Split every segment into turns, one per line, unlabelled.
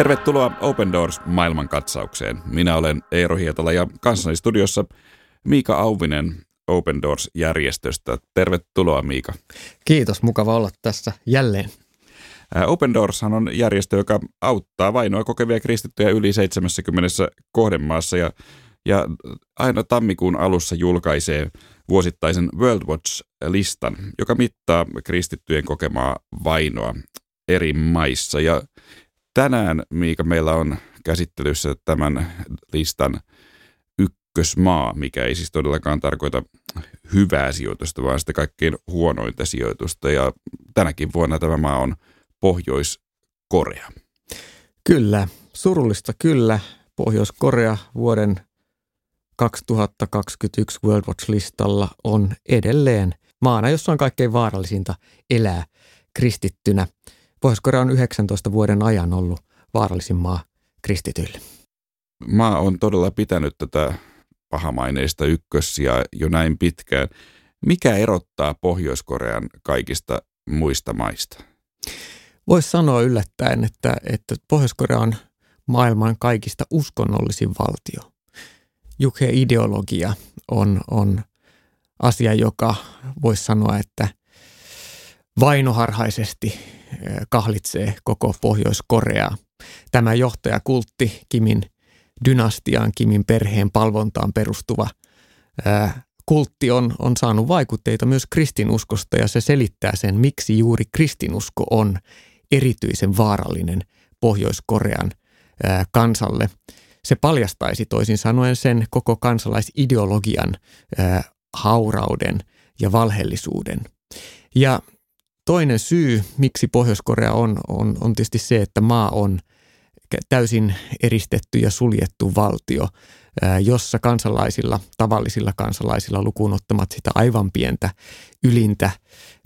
Tervetuloa Open Doors maailmankatsaukseen. Minä olen Eero Hietala ja kanssani studiossa Miika Auvinen Open Doors-järjestöstä. Tervetuloa Miika.
Kiitos, mukava olla tässä jälleen.
Open Doors on järjestö, joka auttaa vainoa kokevia kristittyjä yli 70 kohdemaassa ja, ja aina tammikuun alussa julkaisee vuosittaisen World Watch-listan, joka mittaa kristittyjen kokemaa vainoa eri maissa. Ja tänään, Miika, meillä on käsittelyssä tämän listan ykkösmaa, mikä ei siis todellakaan tarkoita hyvää sijoitusta, vaan sitä kaikkein huonointa sijoitusta. Ja tänäkin vuonna tämä maa on Pohjois-Korea.
Kyllä, surullista kyllä. Pohjois-Korea vuoden 2021 World Watch-listalla on edelleen maana, jossa on kaikkein vaarallisinta elää kristittynä. Pohjois-Korea on 19 vuoden ajan ollut vaarallisin maa kristityille.
Maa on todella pitänyt tätä pahamaineista ykkössiä jo näin pitkään. Mikä erottaa Pohjois-Korean kaikista muista maista?
Voisi sanoa yllättäen, että, että Pohjois-Korea on maailman kaikista uskonnollisin valtio. Jukhe-ideologia on, on asia, joka voisi sanoa, että vainoharhaisesti kahlitsee koko Pohjois-Koreaa. Tämä johtajakultti Kimin dynastiaan, Kimin perheen palvontaan perustuva eh, kultti on, on saanut vaikutteita myös kristinuskosta ja se selittää sen, miksi juuri kristinusko on erityisen vaarallinen Pohjois-Korean ää, kansalle. Se paljastaisi toisin sanoen sen koko kansalaisideologian ää, haurauden ja valheellisuuden. Ja toinen syy, miksi Pohjois-Korea on, on, on tietysti se, että maa on täysin eristetty ja suljettu valtio, jossa kansalaisilla, tavallisilla kansalaisilla lukuun ottamat sitä aivan pientä ylintä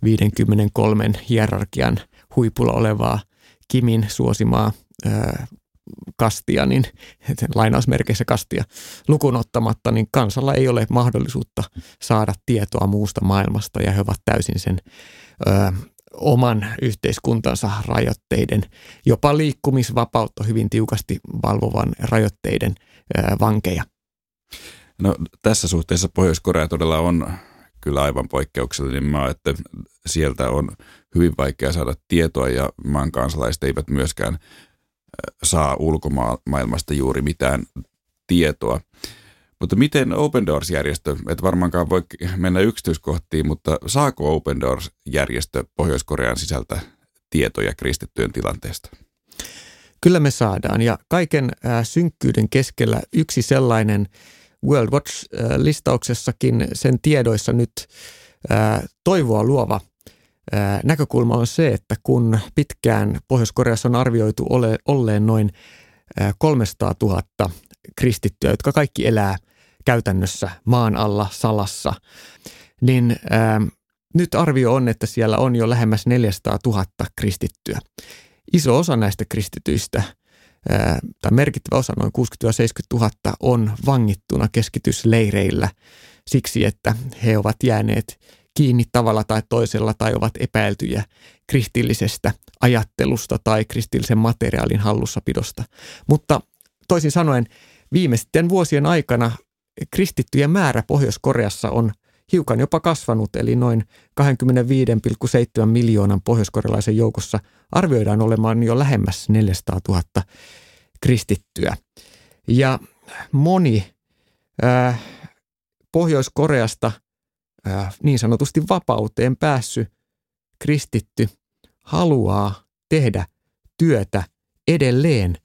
53 hierarkian huipulla olevaa Kimin suosimaa kastia, niin lainausmerkeissä kastia lukuun ottamatta, niin kansalla ei ole mahdollisuutta saada tietoa muusta maailmasta ja he ovat täysin sen ö, oman yhteiskuntansa rajoitteiden, jopa liikkumisvapautta hyvin tiukasti valvovan rajoitteiden vankeja.
No tässä suhteessa Pohjois-Korea todella on kyllä aivan poikkeuksellinen maa, että sieltä on hyvin vaikea saada tietoa ja maan kansalaiset eivät myöskään saa ulkomaailmasta juuri mitään tietoa. Mutta miten Open Doors-järjestö, et varmaankaan voi mennä yksityiskohtiin, mutta saako Open Doors-järjestö Pohjois-Korean sisältä tietoja kristittyjen tilanteesta?
Kyllä me saadaan ja kaiken synkkyyden keskellä yksi sellainen World Watch-listauksessakin sen tiedoissa nyt toivoa luova näkökulma on se, että kun pitkään Pohjois-Koreassa on arvioitu ole, olleen noin 300 000 kristittyä, jotka kaikki elää käytännössä maan alla salassa, niin ää, nyt arvio on, että siellä on jo lähemmäs 400 000 kristittyä. Iso osa näistä kristityistä – tai merkittävä osa, noin 60-70 000, on vangittuna keskitysleireillä siksi, että he ovat jääneet kiinni tavalla tai toisella tai ovat epäiltyjä kristillisestä ajattelusta tai kristillisen materiaalin hallussapidosta. Mutta toisin sanoen viimeisten vuosien aikana kristittyjen määrä Pohjois-Koreassa on hiukan jopa kasvanut, eli noin 25,7 miljoonan pohjoiskorealaisen joukossa arvioidaan olemaan jo lähemmäs 400 000 kristittyä. Ja moni äh, Pohjois-Koreasta äh, niin sanotusti vapauteen päässy kristitty haluaa tehdä työtä edelleen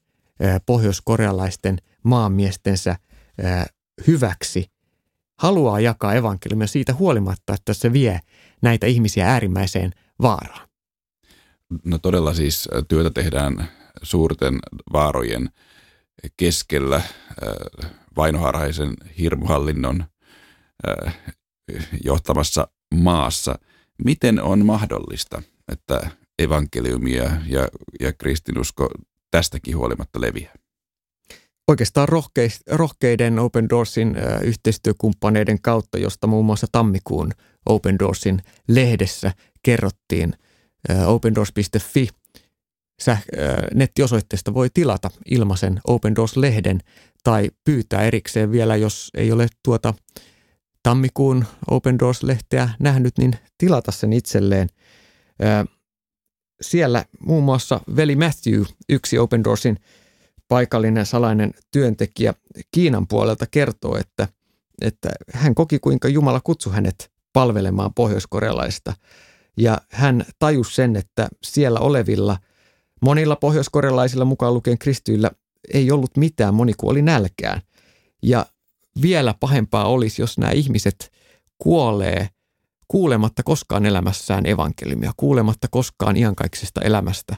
äh, pohjoiskorealaisten maanmiestensä äh, hyväksi – haluaa jakaa evankeliumia siitä huolimatta, että se vie näitä ihmisiä äärimmäiseen vaaraan.
No todella siis työtä tehdään suurten vaarojen keskellä vainoharhaisen hirmuhallinnon johtamassa maassa. Miten on mahdollista, että evankeliumia ja, ja kristinusko tästäkin huolimatta leviää?
Oikeastaan rohkeiden Open Doorsin yhteistyökumppaneiden kautta, josta muun muassa tammikuun Open Doorsin lehdessä kerrottiin opendoors.fi nettiosoitteesta voi tilata ilmaisen Open Doors-lehden tai pyytää erikseen vielä, jos ei ole tuota tammikuun Open Doors-lehteä nähnyt, niin tilata sen itselleen. Siellä muun muassa veli Matthew, yksi Open Doorsin paikallinen salainen työntekijä Kiinan puolelta kertoo, että, että hän koki kuinka Jumala kutsui hänet palvelemaan pohjoiskorealaista. Ja hän tajusi sen, että siellä olevilla monilla pohjoiskorealaisilla mukaan lukien kristyillä ei ollut mitään, moni kuoli nälkään. Ja vielä pahempaa olisi, jos nämä ihmiset kuolee kuulematta koskaan elämässään evankeliumia, kuulematta koskaan iankaiksesta elämästä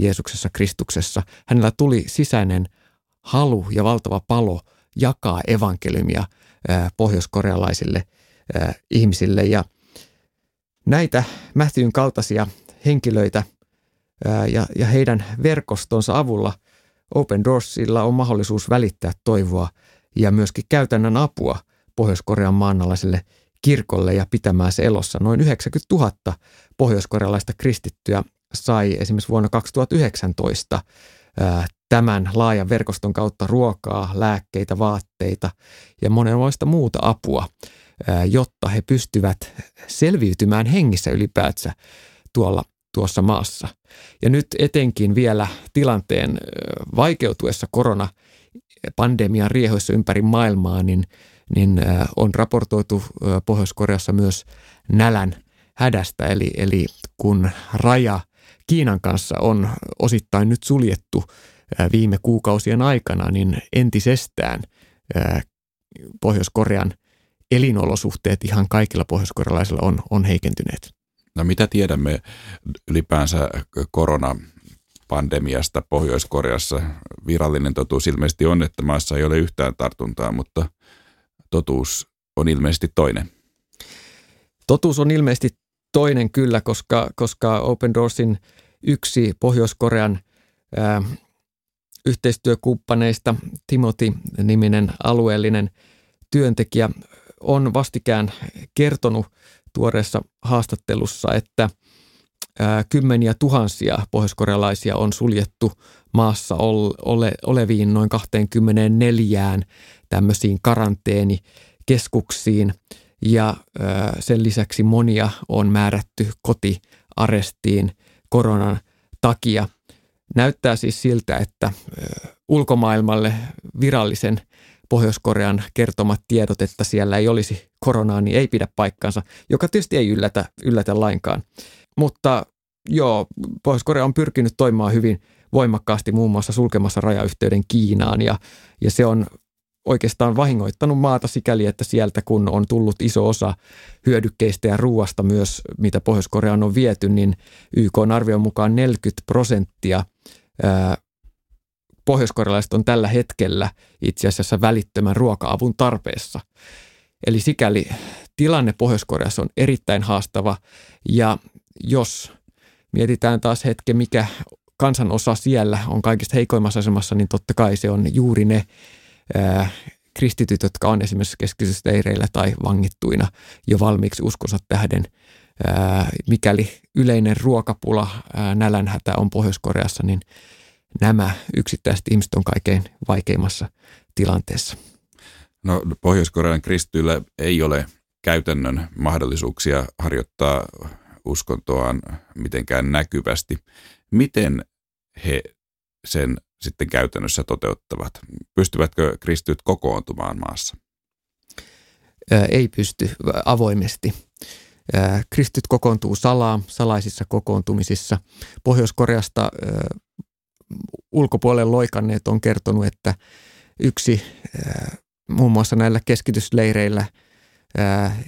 Jeesuksessa Kristuksessa. Hänellä tuli sisäinen halu ja valtava palo jakaa evankeliumia pohjoiskorealaisille ihmisille. Ja näitä Matthewn kaltaisia henkilöitä ja, heidän verkostonsa avulla Open Doorsilla on mahdollisuus välittää toivoa ja myöskin käytännön apua Pohjois-Korean maanalaiselle kirkolle ja pitämään se elossa. Noin 90 000 pohjoiskorealaista kristittyä sai esimerkiksi vuonna 2019 tämän laajan verkoston kautta ruokaa, lääkkeitä, vaatteita ja monenlaista muuta apua, jotta he pystyvät selviytymään hengissä ylipäätsä tuolla tuossa maassa. Ja nyt etenkin vielä tilanteen vaikeutuessa korona pandemian riehoissa ympäri maailmaa, niin, niin on raportoitu Pohjois-Koreassa myös nälän hädästä. Eli, eli kun raja Kiinan kanssa on osittain nyt suljettu viime kuukausien aikana, niin entisestään Pohjois-Korean elinolosuhteet ihan kaikilla pohjoiskorealaisilla on, on heikentyneet.
No mitä tiedämme ylipäänsä koronapandemiasta Pohjois-Koreassa? Virallinen totuus ilmeisesti on, että maassa ei ole yhtään tartuntaa, mutta totuus on ilmeisesti toinen.
Totuus on ilmeisesti toinen kyllä, koska, koska Open Doorsin yksi Pohjois-Korean ää, yhteistyökumppaneista, Timothy-niminen alueellinen työntekijä, on vastikään kertonut tuoreessa haastattelussa, että ää, kymmeniä tuhansia pohjoiskorealaisia on suljettu maassa ole, oleviin noin 24 tämmöisiin karanteenikeskuksiin. Ja ää, sen lisäksi monia on määrätty kotiarestiin koronan takia. Näyttää siis siltä, että ulkomaailmalle virallisen Pohjois-Korean kertomat tiedot, että siellä ei olisi koronaa, niin ei pidä paikkaansa, joka tietysti ei yllätä, yllätä lainkaan. Mutta joo, Pohjois-Korea on pyrkinyt toimimaan hyvin voimakkaasti muun muassa sulkemassa rajayhteyden Kiinaan ja, ja se on oikeastaan vahingoittanut maata sikäli, että sieltä kun on tullut iso osa hyödykkeistä ja ruuasta myös, mitä Pohjois-Koreaan on viety, niin YK on arvion mukaan 40 prosenttia pohjoiskorealaiset on tällä hetkellä itse asiassa välittömän ruoka-avun tarpeessa. Eli sikäli tilanne Pohjois-Koreassa on erittäin haastava ja jos mietitään taas hetken, mikä kansanosa siellä on kaikista heikoimmassa asemassa, niin totta kai se on juuri ne kristityt, jotka on esimerkiksi keskitysleireillä tai vangittuina jo valmiiksi uskonsa tähden. Ää, mikäli yleinen ruokapula, ää, nälänhätä on Pohjois-Koreassa, niin nämä yksittäiset ihmiset on kaikkein vaikeimmassa tilanteessa.
No Pohjois-Korean kristyillä ei ole käytännön mahdollisuuksia harjoittaa uskontoaan mitenkään näkyvästi. Miten he sen sitten käytännössä toteuttavat? Pystyvätkö kristyt kokoontumaan maassa?
Ei pysty avoimesti. Kristyt kokoontuu salaa, salaisissa kokoontumisissa. Pohjois-Koreasta ulkopuolelle loikanneet on kertonut, että yksi muun muassa näillä keskitysleireillä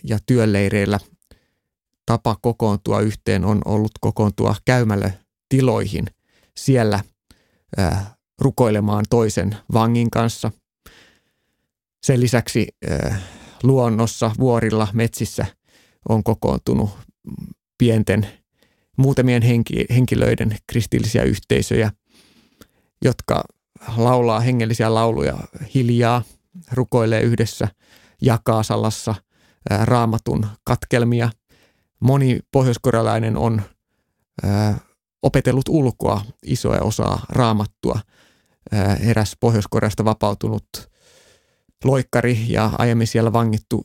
ja työleireillä tapa kokoontua yhteen on ollut kokoontua käymällä tiloihin siellä rukoilemaan toisen vangin kanssa. Sen lisäksi luonnossa, vuorilla, metsissä on kokoontunut pienten muutamien henki, henkilöiden kristillisiä yhteisöjä, jotka laulaa hengellisiä lauluja hiljaa, rukoilee yhdessä, jakaa salassa raamatun katkelmia. Moni pohjoiskorealainen on opetellut ulkoa isoja osaa raamattua. Eräs Pohjois-Koreasta vapautunut loikkari ja aiemmin siellä vangittu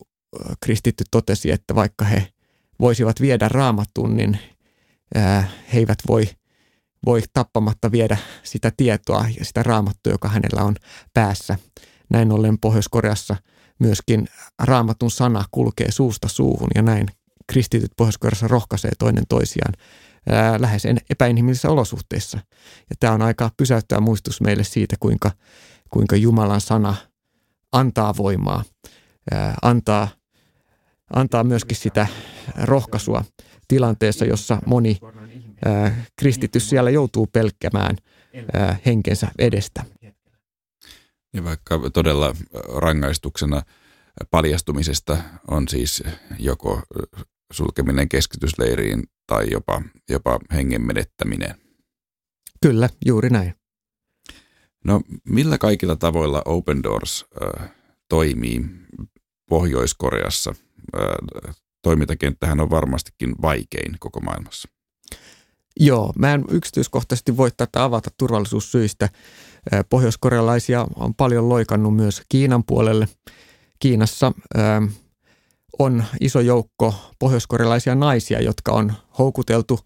kristitty totesi, että vaikka he voisivat viedä raamatun, niin he eivät voi, voi tappamatta viedä sitä tietoa ja sitä raamattua, joka hänellä on päässä. Näin ollen Pohjois-Koreassa myöskin raamatun sana kulkee suusta suuhun ja näin kristityt Pohjois-Koreassa rohkaisee toinen toisiaan lähes epäinhimillisissä olosuhteissa. Ja tämä on aika pysäyttävä muistus meille siitä, kuinka, kuinka Jumalan sana antaa voimaa, antaa, antaa myöskin sitä rohkaisua tilanteessa, jossa moni kristitys siellä joutuu pelkkämään ää, henkensä edestä.
Ja vaikka todella rangaistuksena paljastumisesta on siis joko sulkeminen keskitysleiriin tai jopa, jopa hengen menettäminen.
Kyllä, juuri näin.
No millä kaikilla tavoilla Open Doors äh, toimii Pohjois-Koreassa? Äh, toimintakenttähän on varmastikin vaikein koko maailmassa.
Joo, mä en yksityiskohtaisesti voi tätä avata turvallisuussyistä. Pohjois-korealaisia on paljon loikannut myös Kiinan puolelle. Kiinassa on iso joukko pohjoiskorealaisia naisia, jotka on houkuteltu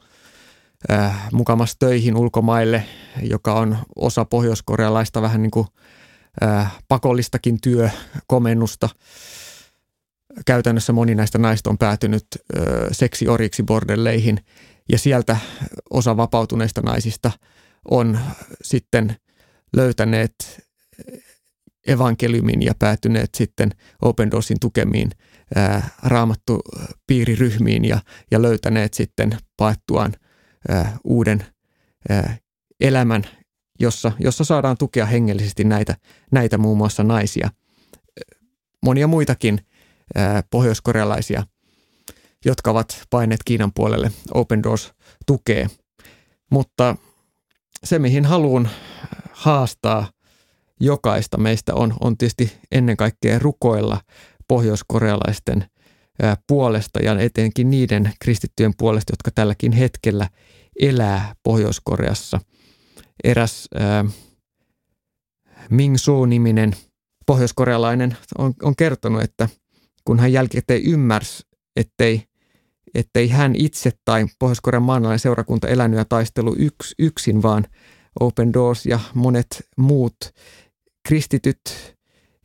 mukamassa töihin ulkomaille, joka on osa pohjoiskorealaista vähän niin kuin pakollistakin työkomennusta. Käytännössä moni näistä naista on päätynyt seksioriksi bordelleihin ja sieltä osa vapautuneista naisista on sitten löytäneet evankeliumin ja päätyneet sitten Open Doorsin tukemiin raamattu piiriryhmiin ja, ja löytäneet sitten paettuaan ää, uuden ää, elämän, jossa, jossa saadaan tukea hengellisesti näitä, näitä muun muassa naisia. Monia muitakin ää, pohjoiskorealaisia, jotka ovat paineet Kiinan puolelle, Open Doors tukee. Mutta se, mihin haluan haastaa jokaista meistä on, on tietysti ennen kaikkea rukoilla pohjoiskorealaisten puolesta ja etenkin niiden kristittyjen puolesta, jotka tälläkin hetkellä elää Pohjois-Koreassa. Eräs äh, Ming Soo-niminen pohjoiskorealainen on, on kertonut, että kun hän jälkikäteen ymmärsi, ettei, ettei hän itse tai Pohjois-Korean maanalainen seurakunta elänyt ja taistelu yks, yksin, vaan Open Doors ja monet muut kristityt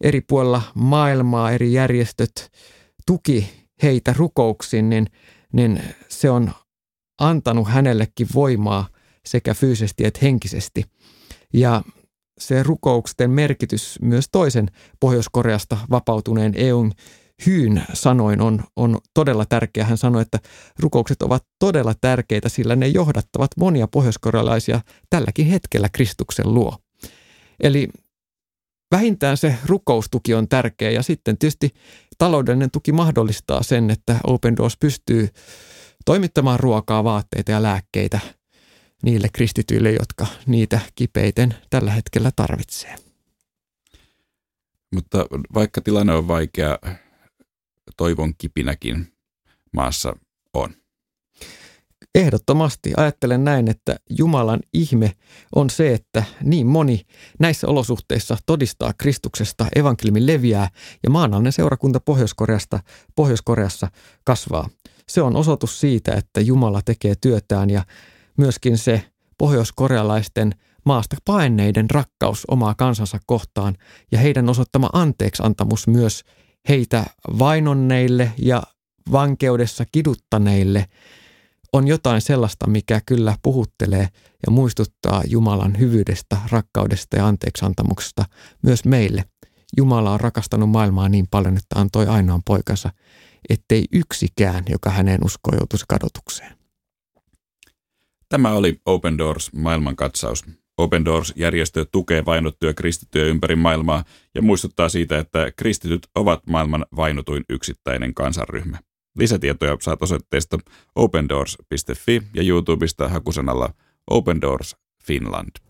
eri puolilla maailmaa, eri järjestöt tuki heitä rukouksiin, niin, niin se on antanut hänellekin voimaa sekä fyysisesti että henkisesti. Ja se rukouksen merkitys myös toisen Pohjois-Koreasta vapautuneen EUn Hyyn sanoin on, on todella tärkeä. Hän sanoi, että rukoukset ovat todella tärkeitä, sillä ne johdattavat monia pohjoiskorealaisia tälläkin hetkellä Kristuksen luo. Eli vähintään se rukoustuki on tärkeä ja sitten tietysti taloudellinen tuki mahdollistaa sen, että Open Doors pystyy toimittamaan ruokaa, vaatteita ja lääkkeitä niille kristityille, jotka niitä kipeiten tällä hetkellä tarvitsee.
Mutta vaikka tilanne on vaikea, toivon kipinäkin maassa on.
Ehdottomasti ajattelen näin, että Jumalan ihme on se, että niin moni näissä olosuhteissa todistaa Kristuksesta, evankeliumi leviää ja maanallinen seurakunta Pohjois-Koreasta, Pohjois-Koreassa kasvaa. Se on osoitus siitä, että Jumala tekee työtään ja myöskin se pohjoiskorealaisten maasta paineiden rakkaus omaa kansansa kohtaan ja heidän osoittama anteeksantamus myös heitä vainonneille ja vankeudessa kiduttaneille – on jotain sellaista, mikä kyllä puhuttelee ja muistuttaa Jumalan hyvyydestä, rakkaudesta ja anteeksantamuksesta myös meille. Jumala on rakastanut maailmaa niin paljon, että antoi ainoan poikansa, ettei yksikään, joka häneen uskoo, joutuisi kadotukseen.
Tämä oli Open Doors maailmankatsaus. Open Doors-järjestö tukee vainottuja kristittyjä ympäri maailmaa ja muistuttaa siitä, että kristityt ovat maailman vainotuin yksittäinen kansanryhmä. Lisätietoja saat osoitteesta opendoors.fi ja YouTubesta hakusanalla Open Doors Finland.